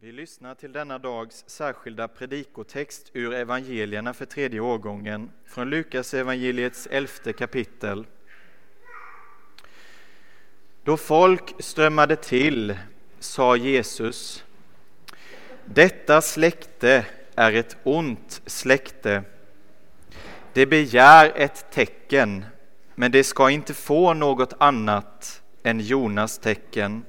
Vi lyssnar till denna dags särskilda predikotext ur evangelierna för tredje årgången från Lukas evangeliets elfte kapitel. Då folk strömmade till sa Jesus Detta släkte är ett ont släkte. Det begär ett tecken, men det ska inte få något annat än Jonas tecken.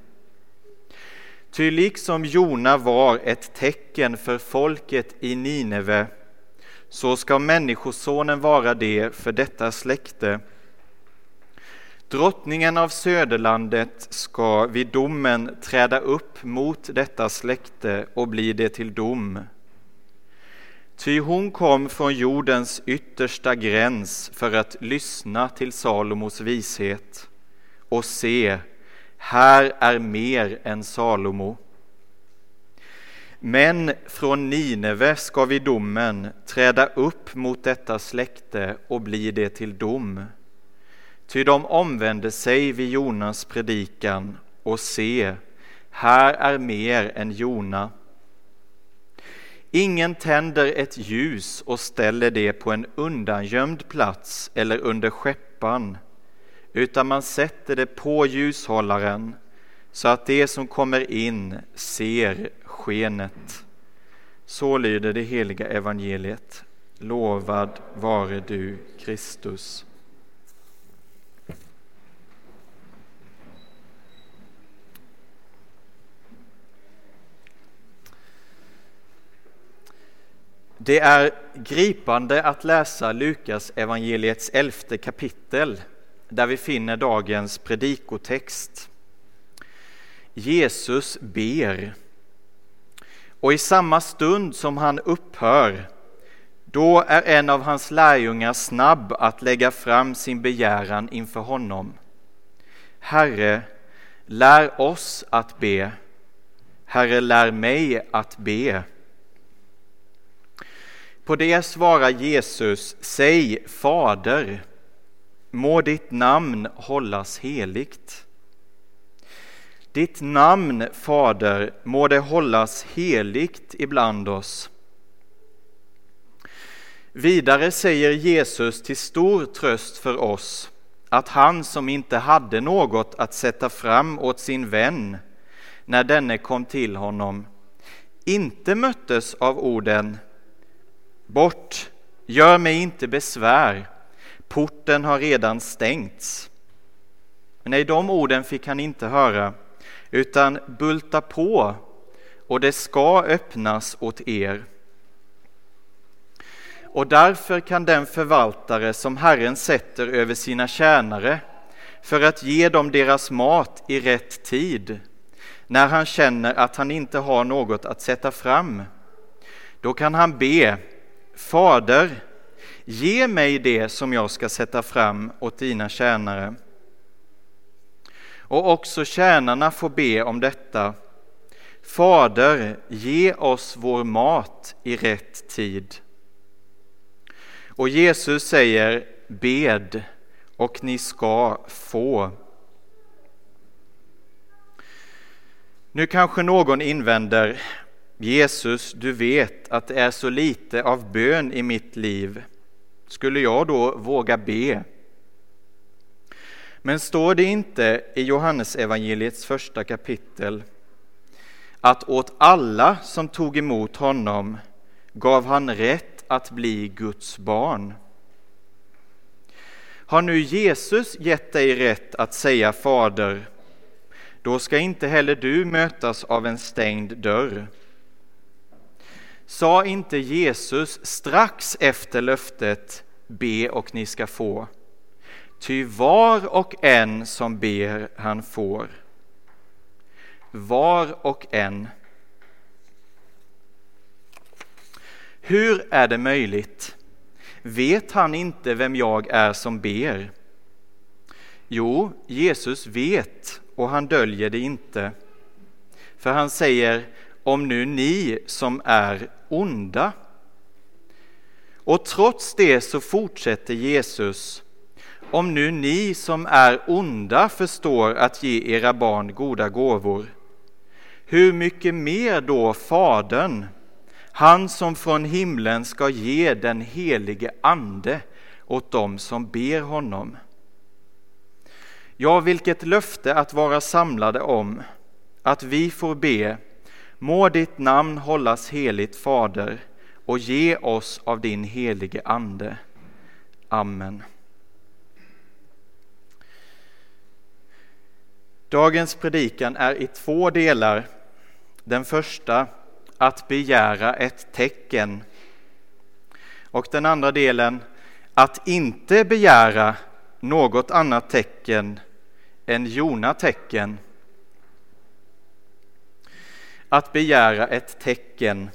Ty liksom Jona var ett tecken för folket i Nineve, så ska Människosonen vara det för detta släkte. Drottningen av söderlandet ska vid domen träda upp mot detta släkte och bli det till dom. Ty hon kom från jordens yttersta gräns för att lyssna till Salomos vishet och se, här är mer än Salomo. Men från Nineve ska vid domen träda upp mot detta släkte och bli det till dom. Ty de omvände sig vid Jonas predikan och se, här är mer än Jona. Ingen tänder ett ljus och ställer det på en undangömd plats eller under skeppan utan man sätter det på ljushållaren så att det som kommer in ser skenet. Så lyder det heliga evangeliet. Lovad vare du, Kristus. Det är gripande att läsa Lukas evangeliets elfte kapitel där vi finner dagens predikotext. Jesus ber. Och i samma stund som han upphör, då är en av hans lärjungar snabb att lägga fram sin begäran inför honom. Herre, lär oss att be. Herre, lär mig att be. På det svarar Jesus, säg Fader, må ditt namn hållas heligt. Ditt namn, Fader, må det hållas heligt ibland oss. Vidare säger Jesus till stor tröst för oss att han som inte hade något att sätta fram åt sin vän när denne kom till honom inte möttes av orden Bort, gör mig inte besvär, porten har redan stängts. Nej, de orden fick han inte höra, utan bulta på och det ska öppnas åt er. Och därför kan den förvaltare som Herren sätter över sina tjänare för att ge dem deras mat i rätt tid, när han känner att han inte har något att sätta fram, då kan han be Fader, ge mig det som jag ska sätta fram åt dina tjänare. Och också tjänarna får be om detta. Fader, ge oss vår mat i rätt tid. Och Jesus säger bed och ni ska få. Nu kanske någon invänder Jesus, du vet att det är så lite av bön i mitt liv. Skulle jag då våga be? Men står det inte i Johannesevangeliets första kapitel att åt alla som tog emot honom gav han rätt att bli Guds barn? Har nu Jesus gett dig rätt att säga Fader, då ska inte heller du mötas av en stängd dörr. Sa inte Jesus strax efter löftet be och ni ska få? Ty var och en som ber han får. Var och en. Hur är det möjligt? Vet han inte vem jag är som ber? Jo, Jesus vet och han döljer det inte. För han säger, om nu ni som är onda. Och trots det så fortsätter Jesus. Om nu ni som är onda förstår att ge era barn goda gåvor, hur mycket mer då Fadern, han som från himlen ska ge den helige Ande åt dem som ber honom. Ja, vilket löfte att vara samlade om, att vi får be, må ditt namn hållas heligt, Fader, och ge oss av din helige Ande. Amen. Dagens predikan är i två delar. Den första, att begära ett tecken. Och den andra delen, att inte begära något annat tecken än Jona-tecken. Att begära ett tecken.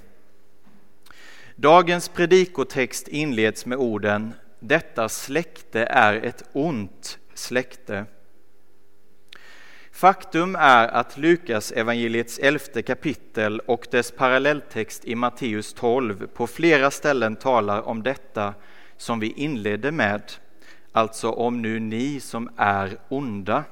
Dagens predikotext inleds med orden Detta släkte är ett ont släkte. Faktum är att Lukas evangeliets elfte kapitel och dess parallelltext i Matteus 12 på flera ställen talar om detta som vi inledde med, alltså om nu ni som är onda.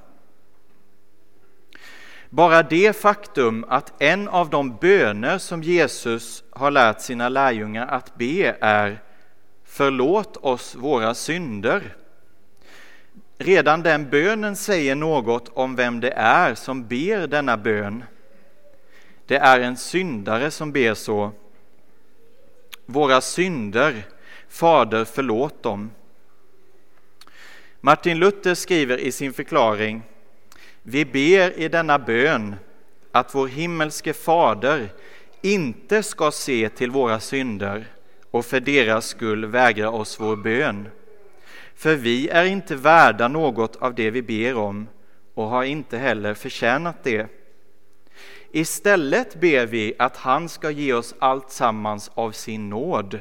Bara det faktum att en av de böner som Jesus har lärt sina lärjungar att be är Förlåt oss våra synder Redan den bönen säger något om vem det är som ber denna bön. Det är en syndare som ber så. Våra synder, Fader förlåt dem. Martin Luther skriver i sin förklaring vi ber i denna bön att vår himmelske Fader inte ska se till våra synder och för deras skull vägra oss vår bön för vi är inte värda något av det vi ber om och har inte heller förtjänat det. Istället ber vi att han ska ge oss allt sammans av sin nåd.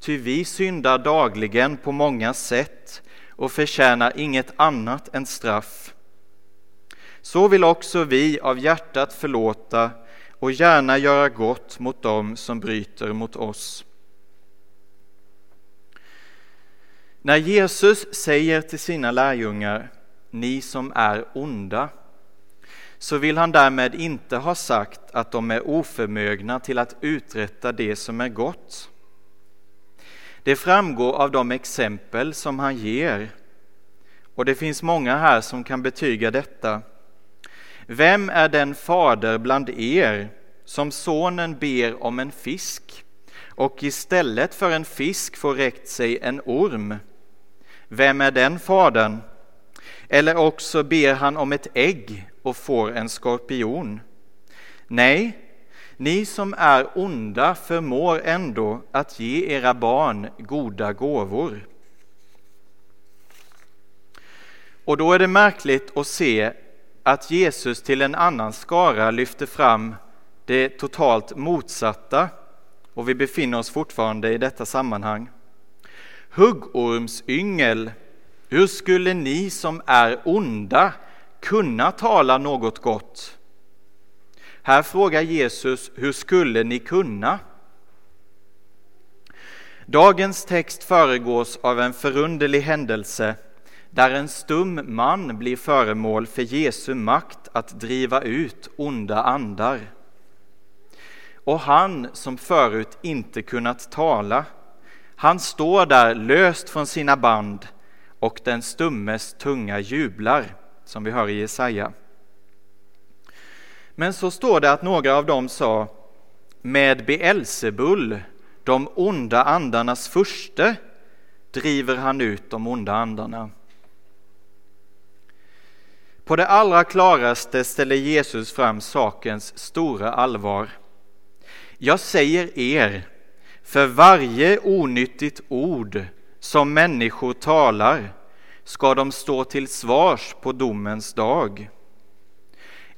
Ty vi syndar dagligen på många sätt och förtjänar inget annat än straff. Så vill också vi av hjärtat förlåta och gärna göra gott mot dem som bryter mot oss. När Jesus säger till sina lärjungar, ni som är onda, så vill han därmed inte ha sagt att de är oförmögna till att uträtta det som är gott. Det framgår av de exempel som han ger, och det finns många här som kan betyga detta. Vem är den fader bland er som sonen ber om en fisk och istället för en fisk får räckt sig en orm? Vem är den fadern? Eller också ber han om ett ägg och får en skorpion. Nej, ni som är onda förmår ändå att ge era barn goda gåvor. Och då är det märkligt att se att Jesus till en annan skara lyfter fram det totalt motsatta och vi befinner oss fortfarande i detta sammanhang. Huggormsyngel, hur skulle ni som är onda kunna tala något gott? Här frågar Jesus, hur skulle ni kunna? Dagens text föregås av en förunderlig händelse där en stum man blir föremål för Jesu makt att driva ut onda andar. Och han som förut inte kunnat tala han står där löst från sina band och den stummes tunga jublar, som vi hör i Jesaja. Men så står det att några av dem sa med Beelzebul, de onda andarnas furste, driver han ut de onda andarna. På det allra klaraste ställer Jesus fram sakens stora allvar. Jag säger er, för varje onyttigt ord som människor talar ska de stå till svars på domens dag.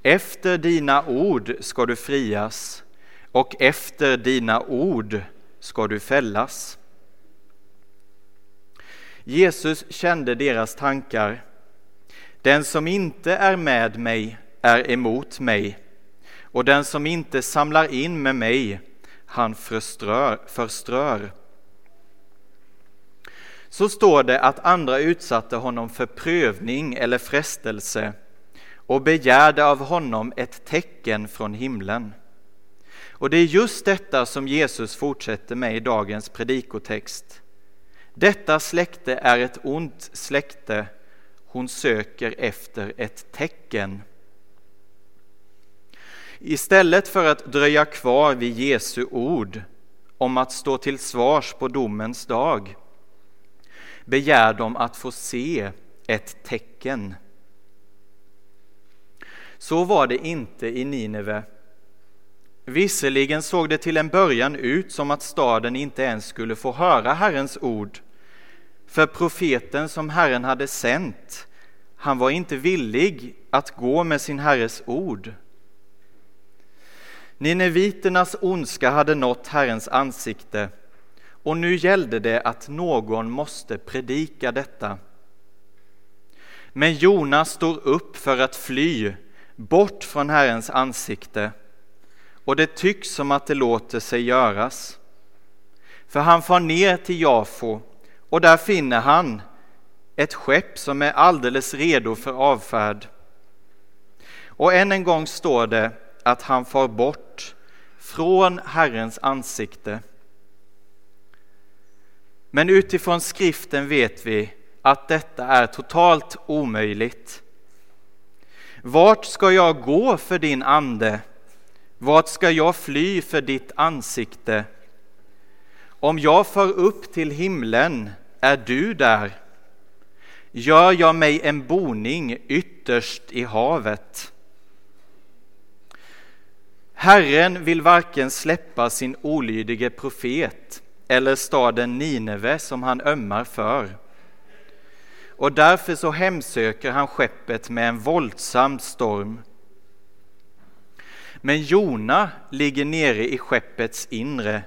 Efter dina ord ska du frias och efter dina ord ska du fällas. Jesus kände deras tankar. Den som inte är med mig är emot mig och den som inte samlar in med mig han förströr, förströr. Så står det att andra utsatte honom för prövning eller frestelse och begärde av honom ett tecken från himlen. Och det är just detta som Jesus fortsätter med i dagens predikotext. Detta släkte är ett ont släkte, hon söker efter ett tecken. Istället för att dröja kvar vid Jesu ord om att stå till svars på domens dag begär de att få se ett tecken. Så var det inte i Nineve. Visserligen såg det till en början ut som att staden inte ens skulle få höra Herrens ord, för profeten som Herren hade sänt, han var inte villig att gå med sin Herres ord. Nineviternas ondska hade nått Herrens ansikte och nu gällde det att någon måste predika detta. Men Jonas står upp för att fly bort från Herrens ansikte och det tycks som att det låter sig göras. För han far ner till Jafo och där finner han ett skepp som är alldeles redo för avfärd. Och än en gång står det att han far bort från Herrens ansikte. Men utifrån skriften vet vi att detta är totalt omöjligt. Vart ska jag gå för din ande? Vart ska jag fly för ditt ansikte? Om jag far upp till himlen, är du där? Gör jag mig en boning ytterst i havet? Herren vill varken släppa sin olydige profet eller staden Nineve som han ömmar för. Och därför så hemsöker han skeppet med en våldsam storm. Men Jona ligger nere i skeppets inre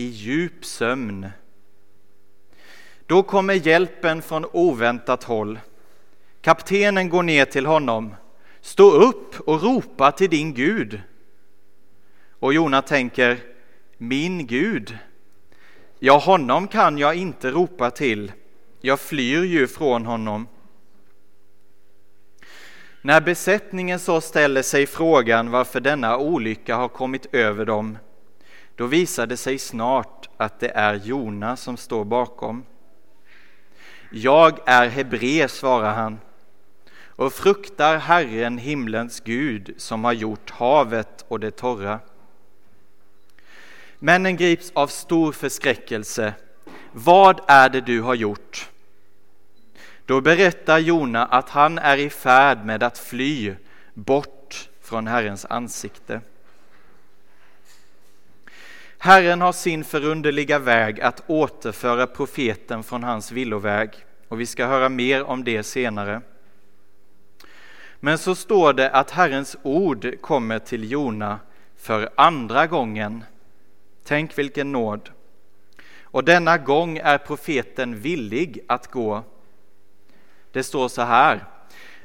i djup sömn. Då kommer hjälpen från oväntat håll. Kaptenen går ner till honom. Stå upp och ropa till din Gud. Och Jona tänker, min Gud, ja honom kan jag inte ropa till, jag flyr ju från honom. När besättningen så ställer sig frågan varför denna olycka har kommit över dem, då visar det sig snart att det är Jona som står bakom. Jag är hebré, svarar han, och fruktar Herren, himlens Gud, som har gjort havet och det torra. Männen grips av stor förskräckelse. Vad är det du har gjort? Då berättar Jona att han är i färd med att fly bort från Herrens ansikte. Herren har sin förunderliga väg att återföra profeten från hans villoväg och vi ska höra mer om det senare. Men så står det att Herrens ord kommer till Jona för andra gången Tänk vilken nåd! Och denna gång är profeten villig att gå. Det står så här.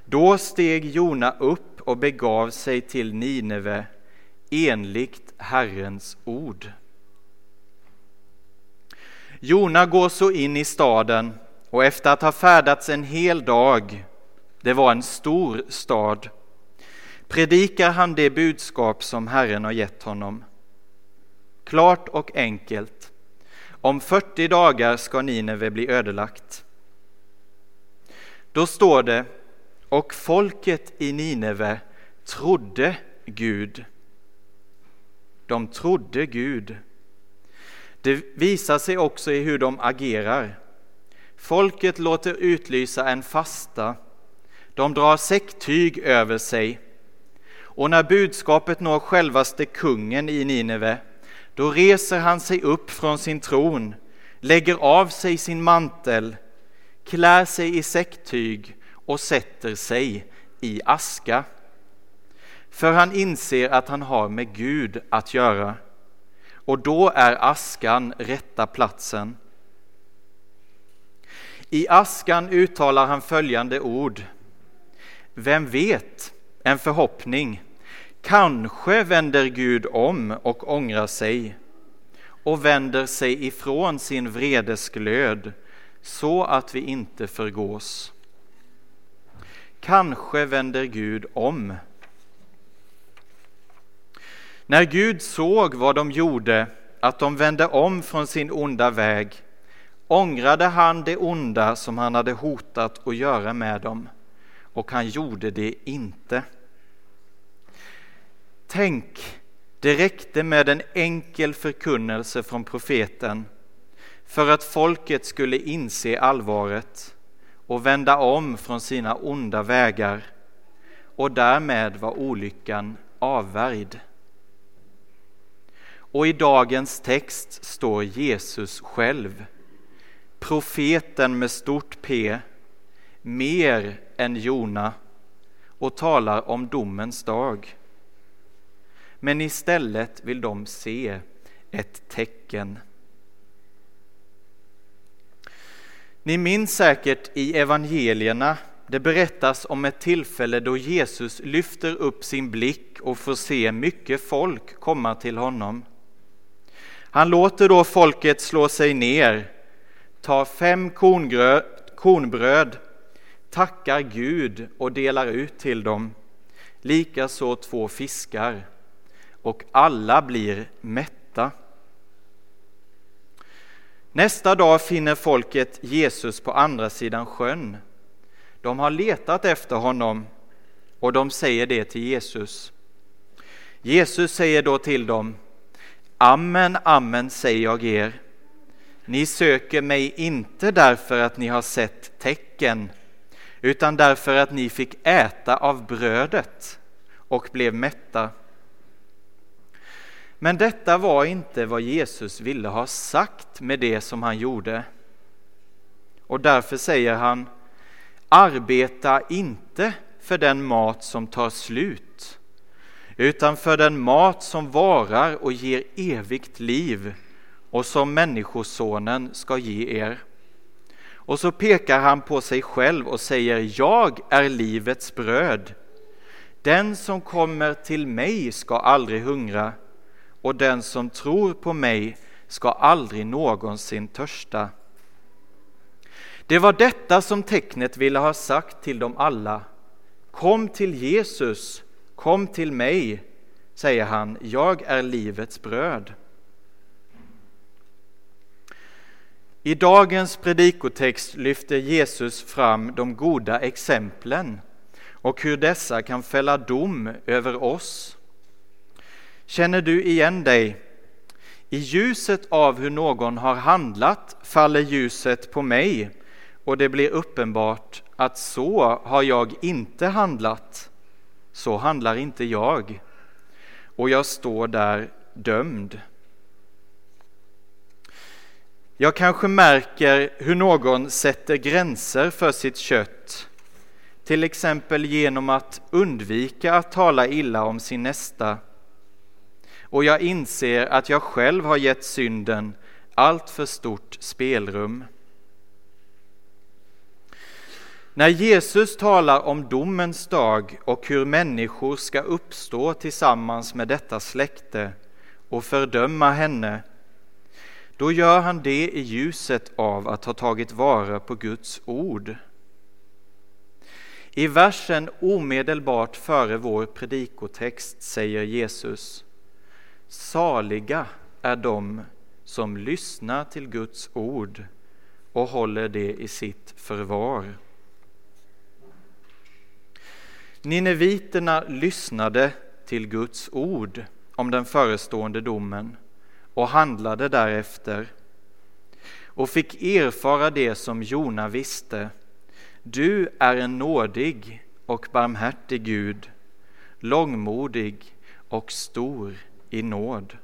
Då steg Jona upp och begav sig till Nineve enligt Herrens ord. Jona går så in i staden och efter att ha färdats en hel dag, det var en stor stad, predikar han det budskap som Herren har gett honom. Klart och enkelt. Om 40 dagar ska Nineve bli ödelagt. Då står det, och folket i Nineve trodde Gud. De trodde Gud. Det visar sig också i hur de agerar. Folket låter utlysa en fasta. De drar säcktyg över sig. Och när budskapet når självaste kungen i Nineve då reser han sig upp från sin tron, lägger av sig sin mantel, klär sig i säcktyg och sätter sig i aska. För han inser att han har med Gud att göra och då är askan rätta platsen. I askan uttalar han följande ord. Vem vet, en förhoppning. Kanske vänder Gud om och ångrar sig och vänder sig ifrån sin vredesglöd så att vi inte förgås. Kanske vänder Gud om. När Gud såg vad de gjorde, att de vände om från sin onda väg, ångrade han det onda som han hade hotat att göra med dem, och han gjorde det inte. Tänk, det räckte med en enkel förkunnelse från profeten för att folket skulle inse allvaret och vända om från sina onda vägar och därmed var olyckan avvärjd. Och i dagens text står Jesus själv, profeten med stort P, mer än Jona och talar om domens dag. Men istället vill de se ett tecken. Ni minns säkert i evangelierna, det berättas om ett tillfälle då Jesus lyfter upp sin blick och får se mycket folk komma till honom. Han låter då folket slå sig ner, tar fem kornbröd, tackar Gud och delar ut till dem, likaså två fiskar, och alla blir mätta. Nästa dag finner folket Jesus på andra sidan sjön. De har letat efter honom och de säger det till Jesus. Jesus säger då till dem Amen, amen säger jag er. Ni söker mig inte därför att ni har sett tecken utan därför att ni fick äta av brödet och blev mätta. Men detta var inte vad Jesus ville ha sagt med det som han gjorde. Och därför säger han Arbeta inte för den mat som tar slut utan för den mat som varar och ger evigt liv och som Människosonen ska ge er. Och så pekar han på sig själv och säger Jag är livets bröd. Den som kommer till mig ska aldrig hungra och den som tror på mig ska aldrig någonsin törsta. Det var detta som tecknet ville ha sagt till dem alla. Kom till Jesus, kom till mig, säger han, jag är livets bröd. I dagens predikotext lyfter Jesus fram de goda exemplen och hur dessa kan fälla dom över oss Känner du igen dig? I ljuset av hur någon har handlat faller ljuset på mig och det blir uppenbart att så har jag inte handlat. Så handlar inte jag. Och jag står där dömd. Jag kanske märker hur någon sätter gränser för sitt kött, till exempel genom att undvika att tala illa om sin nästa och jag inser att jag själv har gett synden allt för stort spelrum. När Jesus talar om domens dag och hur människor ska uppstå tillsammans med detta släkte och fördöma henne, då gör han det i ljuset av att ha tagit vara på Guds ord. I versen omedelbart före vår predikotext säger Jesus Saliga är de som lyssnar till Guds ord och håller det i sitt förvar. Nineviterna lyssnade till Guds ord om den förestående domen och handlade därefter och fick erfara det som Jona visste. Du är en nådig och barmhärtig Gud, långmodig och stor i nåd.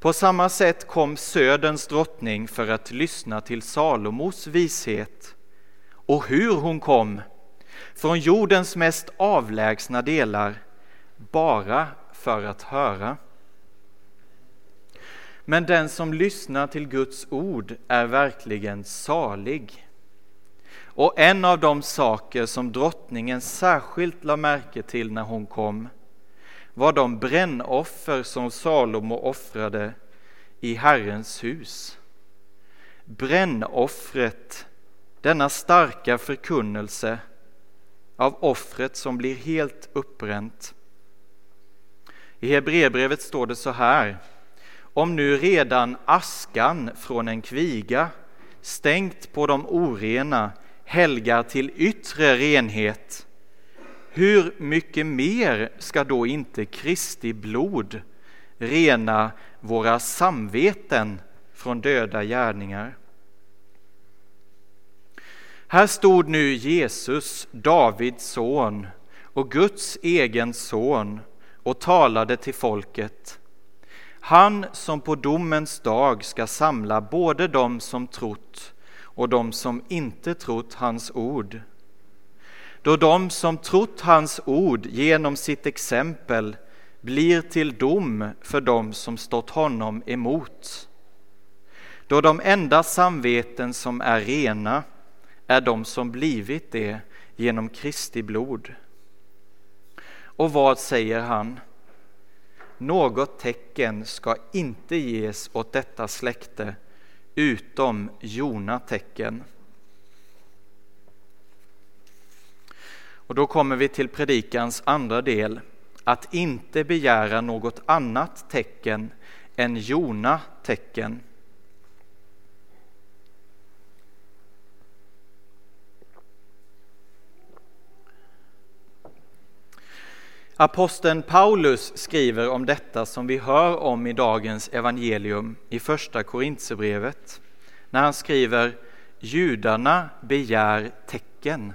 På samma sätt kom Söderns drottning för att lyssna till Salomos vishet. Och hur hon kom! Från jordens mest avlägsna delar, bara för att höra. Men den som lyssnar till Guds ord är verkligen salig. Och en av de saker som drottningen särskilt la märke till när hon kom var de brännoffer som Salomo offrade i Herrens hus. Brännoffret, denna starka förkunnelse, av offret som blir helt uppbränt. I Hebreerbrevet står det så här. Om nu redan askan från en kviga stängt på de orena helgar till yttre renhet, hur mycket mer ska då inte Kristi blod rena våra samveten från döda gärningar? Här stod nu Jesus, Davids son och Guds egen son och talade till folket. Han som på domens dag ska samla både dem som trott och dem som inte trott hans ord. Då de som trott hans ord genom sitt exempel blir till dom för dem som stått honom emot. Då de enda samveten som är rena är de som blivit det genom Kristi blod. Och vad säger han? Något tecken ska inte ges åt detta släkte utom Jona-tecken. Och då kommer vi till predikans andra del, att inte begära något annat tecken än Jona-tecken. Aposteln Paulus skriver om detta som vi hör om i dagens evangelium i första Korintierbrevet när han skriver Judarna begär tecken.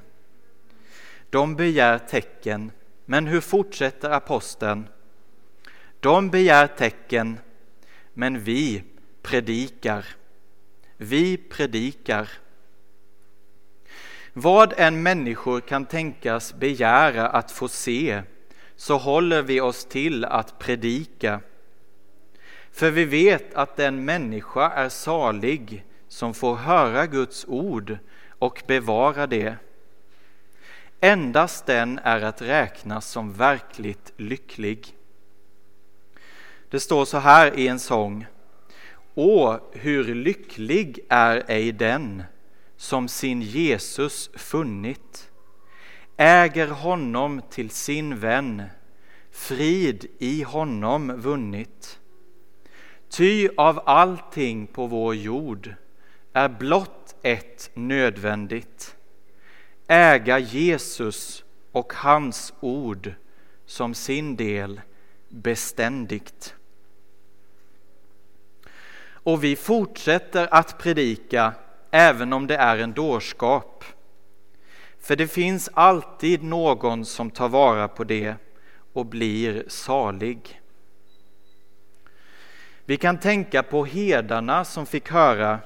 De begär tecken, men hur fortsätter aposteln? De begär tecken, men vi predikar. Vi predikar. Vad en människor kan tänkas begära att få se så håller vi oss till att predika. För vi vet att den människa är salig som får höra Guds ord och bevara det. Endast den är att räkna som verkligt lycklig. Det står så här i en sång. Å, hur lycklig är ej den som sin Jesus funnit äger honom till sin vän, frid i honom vunnit. Ty av allting på vår jord är blott ett nödvändigt, äga Jesus och hans ord som sin del beständigt. Och vi fortsätter att predika även om det är en dårskap för det finns alltid någon som tar vara på det och blir salig. Vi kan tänka på hedarna som fick höra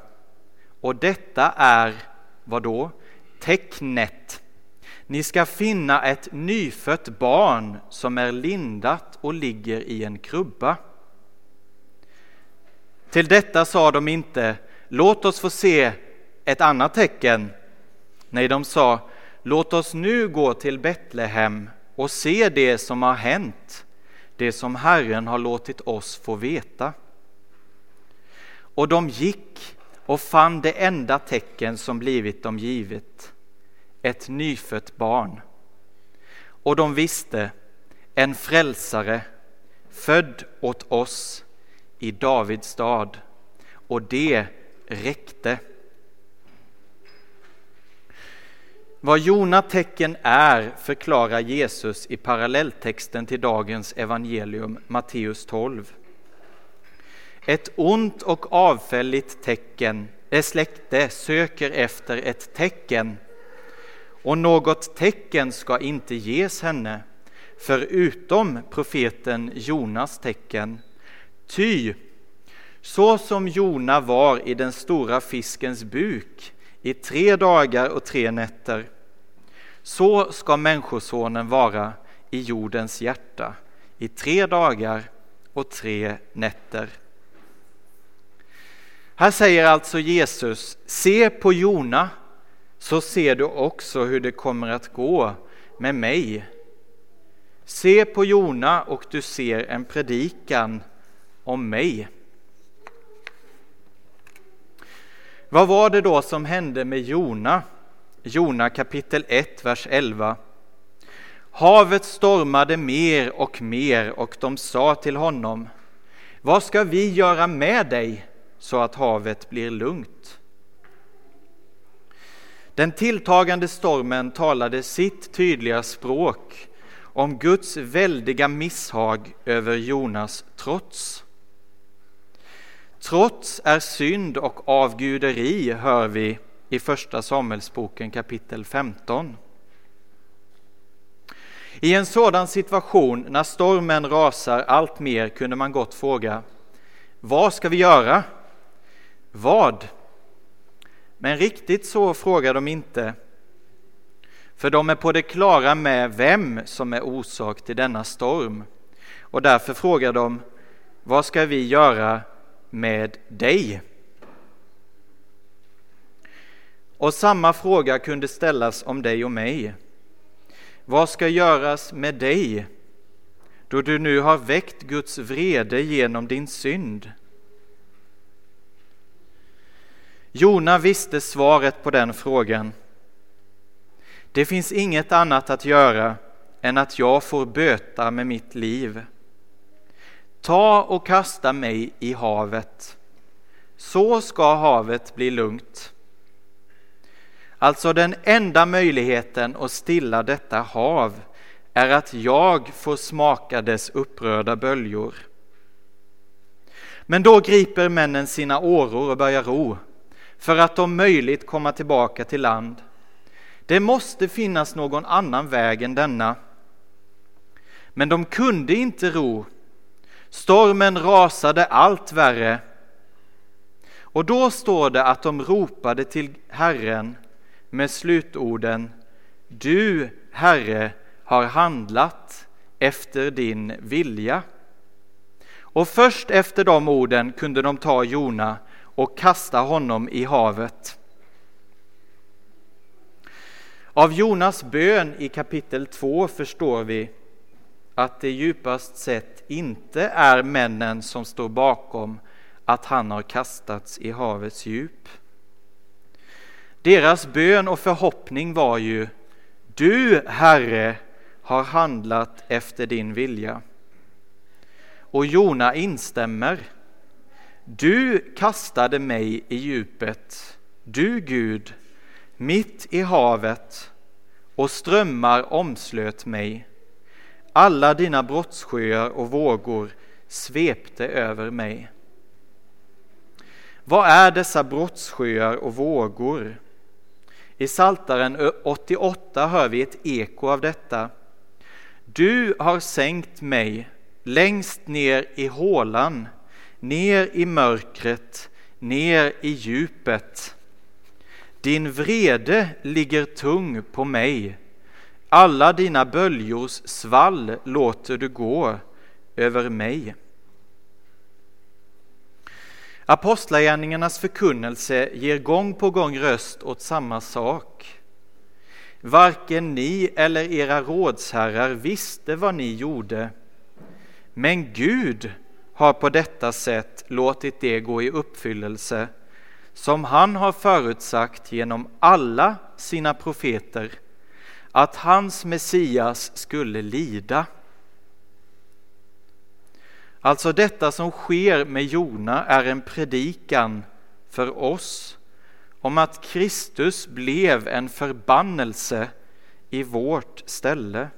och detta är, vad då? Tecknet. Ni ska finna ett nyfött barn som är lindat och ligger i en krubba. Till detta sa de inte, låt oss få se ett annat tecken. Nej, de sa, Låt oss nu gå till Betlehem och se det som har hänt, det som Herren har låtit oss få veta. Och de gick och fann det enda tecken som blivit dem givet, ett nyfött barn. Och de visste, en frälsare, född åt oss i Davids stad, och det räckte. Vad Jona-tecken är förklarar Jesus i parallelltexten till dagens evangelium, Matteus 12. Ett ont och avfälligt tecken, det släkte söker efter ett tecken och något tecken ska inte ges henne förutom profeten Jonas tecken. Ty så som Jona var i den stora fiskens buk i tre dagar och tre nätter. Så ska Människosonen vara i jordens hjärta i tre dagar och tre nätter. Här säger alltså Jesus, se på Jona så ser du också hur det kommer att gå med mig. Se på Jona och du ser en predikan om mig. Vad var det då som hände med Jona? Jona kapitel 1, vers 11. Havet stormade mer och mer och de sa till honom Vad ska vi göra med dig så att havet blir lugnt? Den tilltagande stormen talade sitt tydliga språk om Guds väldiga misshag över Jonas trots. Trots är synd och avguderi, hör vi i Första Samuelsboken kapitel 15. I en sådan situation, när stormen rasar allt mer, kunde man gott fråga Vad ska vi göra? Vad? Men riktigt så frågar de inte. För de är på det klara med vem som är orsak till denna storm. Och därför frågar de Vad ska vi göra med dig? Och samma fråga kunde ställas om dig och mig. Vad ska göras med dig då du nu har väckt Guds vrede genom din synd? Jona visste svaret på den frågan. Det finns inget annat att göra än att jag får böta med mitt liv. Ta och kasta mig i havet. Så ska havet bli lugnt. Alltså den enda möjligheten att stilla detta hav är att jag får smaka dess upprörda böljor. Men då griper männen sina åror och börjar ro för att om möjligt komma tillbaka till land. Det måste finnas någon annan väg än denna. Men de kunde inte ro. Stormen rasade allt värre. Och då står det att de ropade till Herren med slutorden Du, Herre, har handlat efter din vilja. Och först efter de orden kunde de ta Jona och kasta honom i havet. Av Jonas bön i kapitel 2 förstår vi att det djupast sett inte är männen som står bakom att han har kastats i havets djup. Deras bön och förhoppning var ju Du, Herre, har handlat efter din vilja. Och Jona instämmer. Du kastade mig i djupet, du Gud, mitt i havet och strömmar omslöt mig. Alla dina brottssjöar och vågor svepte över mig. Vad är dessa brottssjöar och vågor? I Saltaren 88 hör vi ett eko av detta. Du har sänkt mig längst ner i hålan, ner i mörkret, ner i djupet. Din vrede ligger tung på mig. Alla dina böljors svall låter du gå över mig. Apostlagärningarnas förkunnelse ger gång på gång röst åt samma sak. Varken ni eller era rådsherrar visste vad ni gjorde, men Gud har på detta sätt låtit det gå i uppfyllelse som han har förutsagt genom alla sina profeter att hans Messias skulle lida. Alltså detta som sker med Jona är en predikan för oss om att Kristus blev en förbannelse i vårt ställe.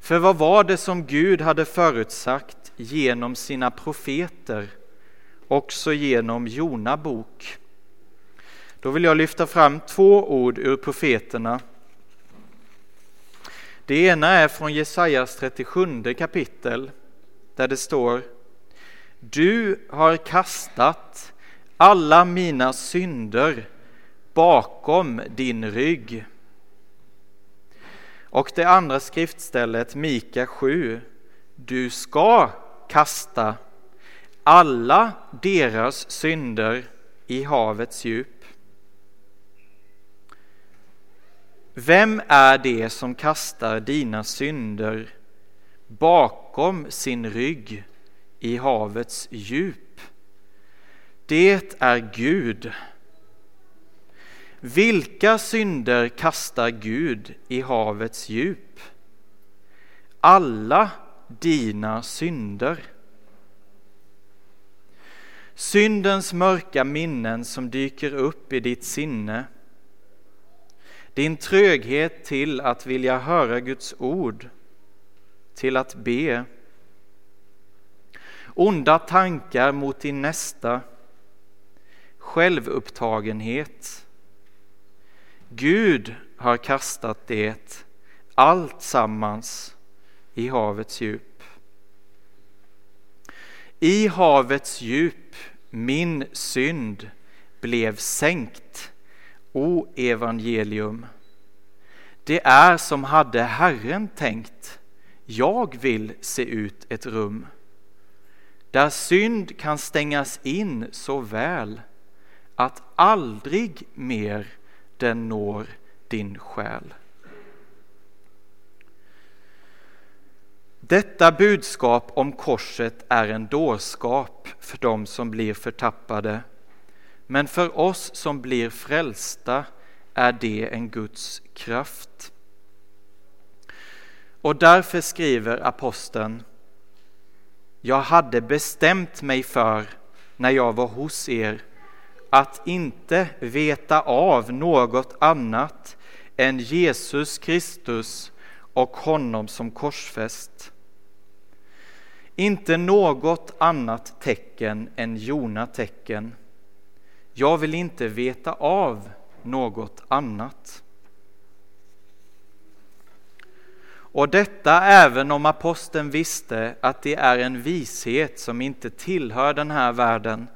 För vad var det som Gud hade förutsagt genom sina profeter, också genom Jona bok? Då vill jag lyfta fram två ord ur profeterna det ena är från Jesajas 37 kapitel där det står Du har kastat alla mina synder bakom din rygg. Och det andra skriftstället, Mika 7. Du ska kasta alla deras synder i havets djup. Vem är det som kastar dina synder bakom sin rygg i havets djup? Det är Gud. Vilka synder kastar Gud i havets djup? Alla dina synder. Syndens mörka minnen som dyker upp i ditt sinne. Din tröghet till att vilja höra Guds ord, till att be. Onda tankar mot din nästa. Självupptagenhet. Gud har kastat det allt sammans i havets djup. I havets djup min synd blev sänkt, o evangelium. Det är som hade Herren tänkt, jag vill se ut ett rum där synd kan stängas in så väl att aldrig mer den når din själ. Detta budskap om korset är en dårskap för dem som blir förtappade, men för oss som blir frälsta är det en Guds kraft. Och därför skriver aposteln Jag hade bestämt mig för när jag var hos er att inte veta av något annat än Jesus Kristus och honom som korsfäst. Inte något annat tecken än Jona tecken. Jag vill inte veta av något annat. Och detta även om aposteln visste att det är en vishet som inte tillhör den här världen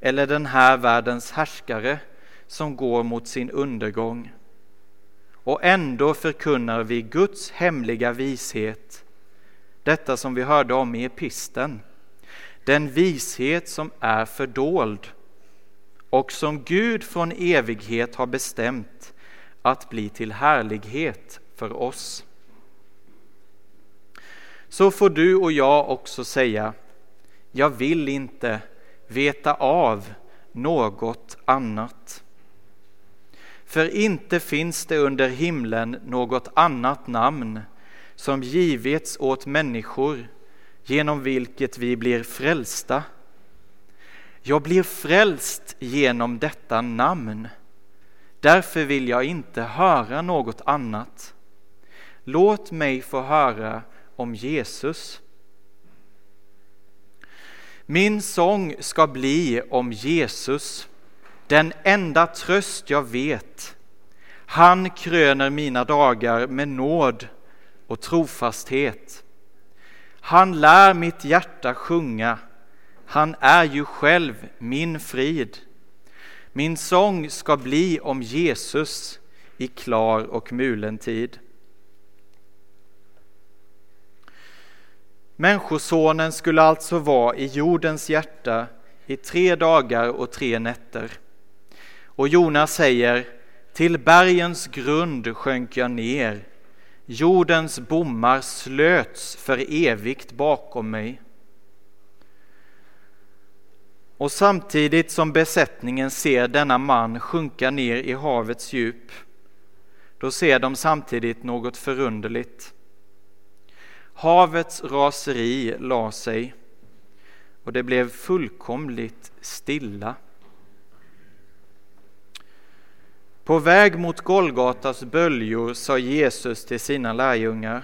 eller den här världens härskare som går mot sin undergång. Och ändå förkunnar vi Guds hemliga vishet detta som vi hörde om i episten. Den vishet som är fördold och som Gud från evighet har bestämt att bli till härlighet för oss. Så får du och jag också säga, jag vill inte veta av något annat. För inte finns det under himlen något annat namn som givits åt människor genom vilket vi blir frälsta. Jag blir frälst genom detta namn. Därför vill jag inte höra något annat. Låt mig få höra om Jesus. Min sång ska bli om Jesus, den enda tröst jag vet. Han kröner mina dagar med nåd och trofasthet. Han lär mitt hjärta sjunga, han är ju själv min frid. Min sång ska bli om Jesus i klar och mulen tid. Människosonen skulle alltså vara i jordens hjärta i tre dagar och tre nätter. Och Jonas säger, till bergens grund sjönk jag ner Jordens bommar slöts för evigt bakom mig. Och samtidigt som besättningen ser denna man sjunka ner i havets djup, då ser de samtidigt något förunderligt. Havets raseri la sig och det blev fullkomligt stilla. På väg mot Golgatas böljor sa Jesus till sina lärjungar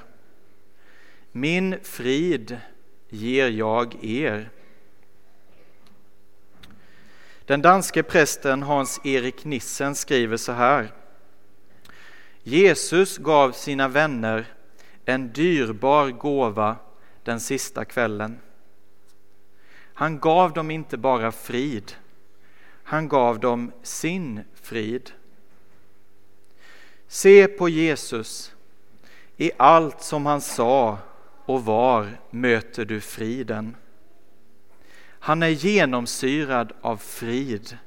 Min frid ger jag er. Den danske prästen Hans-Erik Nissen skriver så här. Jesus gav sina vänner en dyrbar gåva den sista kvällen. Han gav dem inte bara frid, han gav dem sin frid. Se på Jesus. I allt som han sa och var möter du friden. Han är genomsyrad av frid.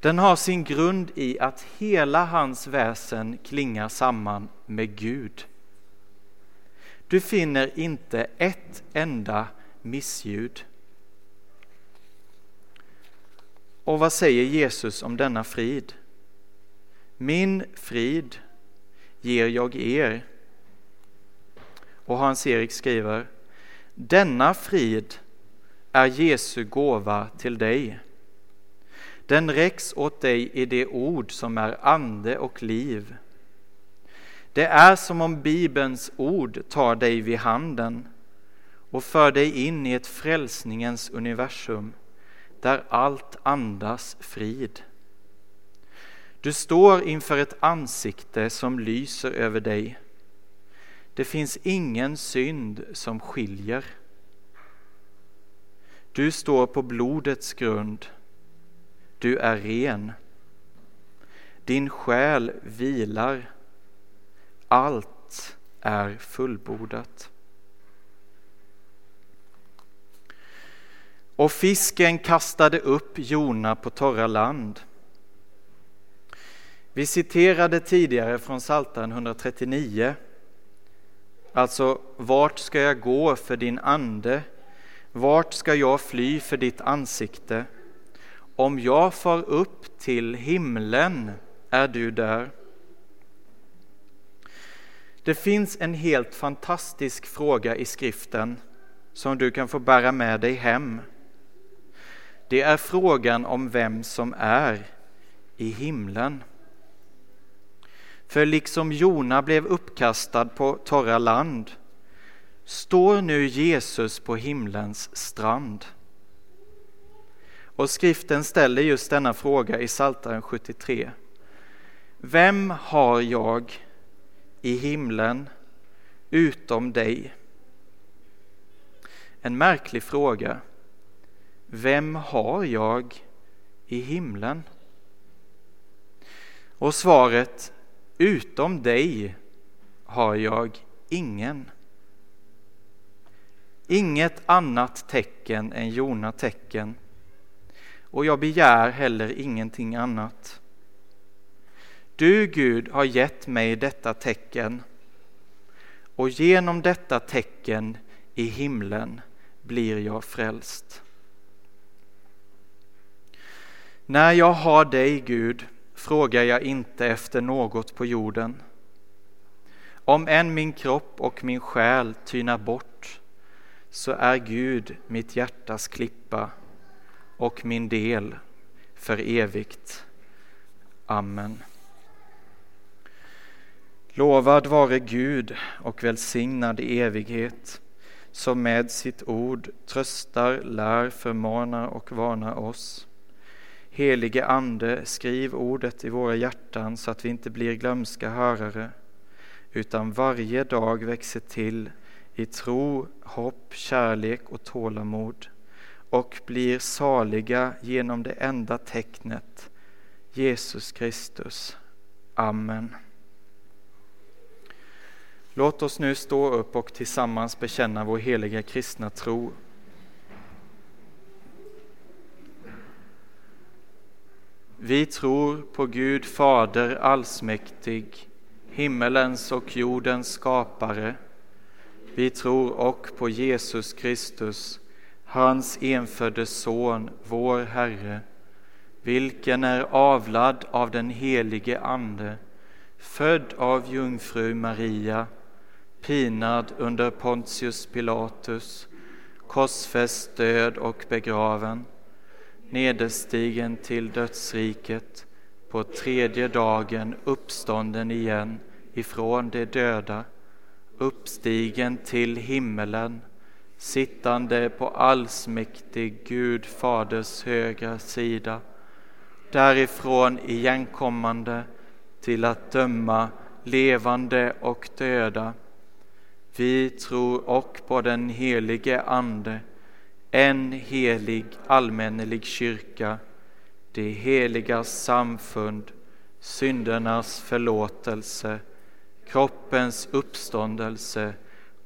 Den har sin grund i att hela hans väsen klingar samman med Gud. Du finner inte ett enda missljud. Och vad säger Jesus om denna frid? Min frid ger jag er. Och Hans-Erik skriver Denna frid är Jesu gåva till dig. Den räcks åt dig i det ord som är ande och liv. Det är som om Bibelns ord tar dig vid handen och för dig in i ett frälsningens universum där allt andas frid. Du står inför ett ansikte som lyser över dig. Det finns ingen synd som skiljer. Du står på blodets grund. Du är ren. Din själ vilar. Allt är fullbordat. Och fisken kastade upp Jona på torra land. Vi citerade tidigare från Psaltaren 139. Alltså, vart ska jag gå för din ande? Vart ska jag fly för ditt ansikte? Om jag far upp till himlen är du där. Det finns en helt fantastisk fråga i skriften som du kan få bära med dig hem. Det är frågan om vem som är i himlen. För liksom Jona blev uppkastad på torra land står nu Jesus på himlens strand. Och skriften ställer just denna fråga i Psaltaren 73. Vem har jag i himlen utom dig? En märklig fråga. Vem har jag i himlen? Och svaret, utom dig har jag ingen. Inget annat tecken än Jona tecken och jag begär heller ingenting annat. Du, Gud, har gett mig detta tecken och genom detta tecken i himlen blir jag frälst. När jag har dig, Gud, frågar jag inte efter något på jorden. Om än min kropp och min själ tynar bort så är Gud mitt hjärtas klippa och min del för evigt. Amen. Lovad vare Gud och välsignad i evighet som med sitt ord tröstar, lär, förmanar och varnar oss. Helige Ande, skriv ordet i våra hjärtan så att vi inte blir glömska hörare utan varje dag växer till i tro, hopp, kärlek och tålamod och blir saliga genom det enda tecknet, Jesus Kristus. Amen. Låt oss nu stå upp och tillsammans bekänna vår heliga kristna tro. Vi tror på Gud Fader allsmäktig, himmelens och jordens skapare. Vi tror och på Jesus Kristus, hans enfödde Son, vår Herre, vilken är avlad av den helige Ande, född av jungfru Maria, pinad under Pontius Pilatus, korsfäst, död och begraven, nederstigen till dödsriket, på tredje dagen uppstånden igen ifrån de döda, uppstigen till himmelen, sittande på allsmäktig Gud Faders högra sida, därifrån igenkommande till att döma levande och döda. Vi tror och på den helige Ande, en helig allmännelig kyrka, det heliga samfund, syndernas förlåtelse, kroppens uppståndelse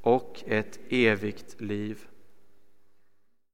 och ett evigt liv.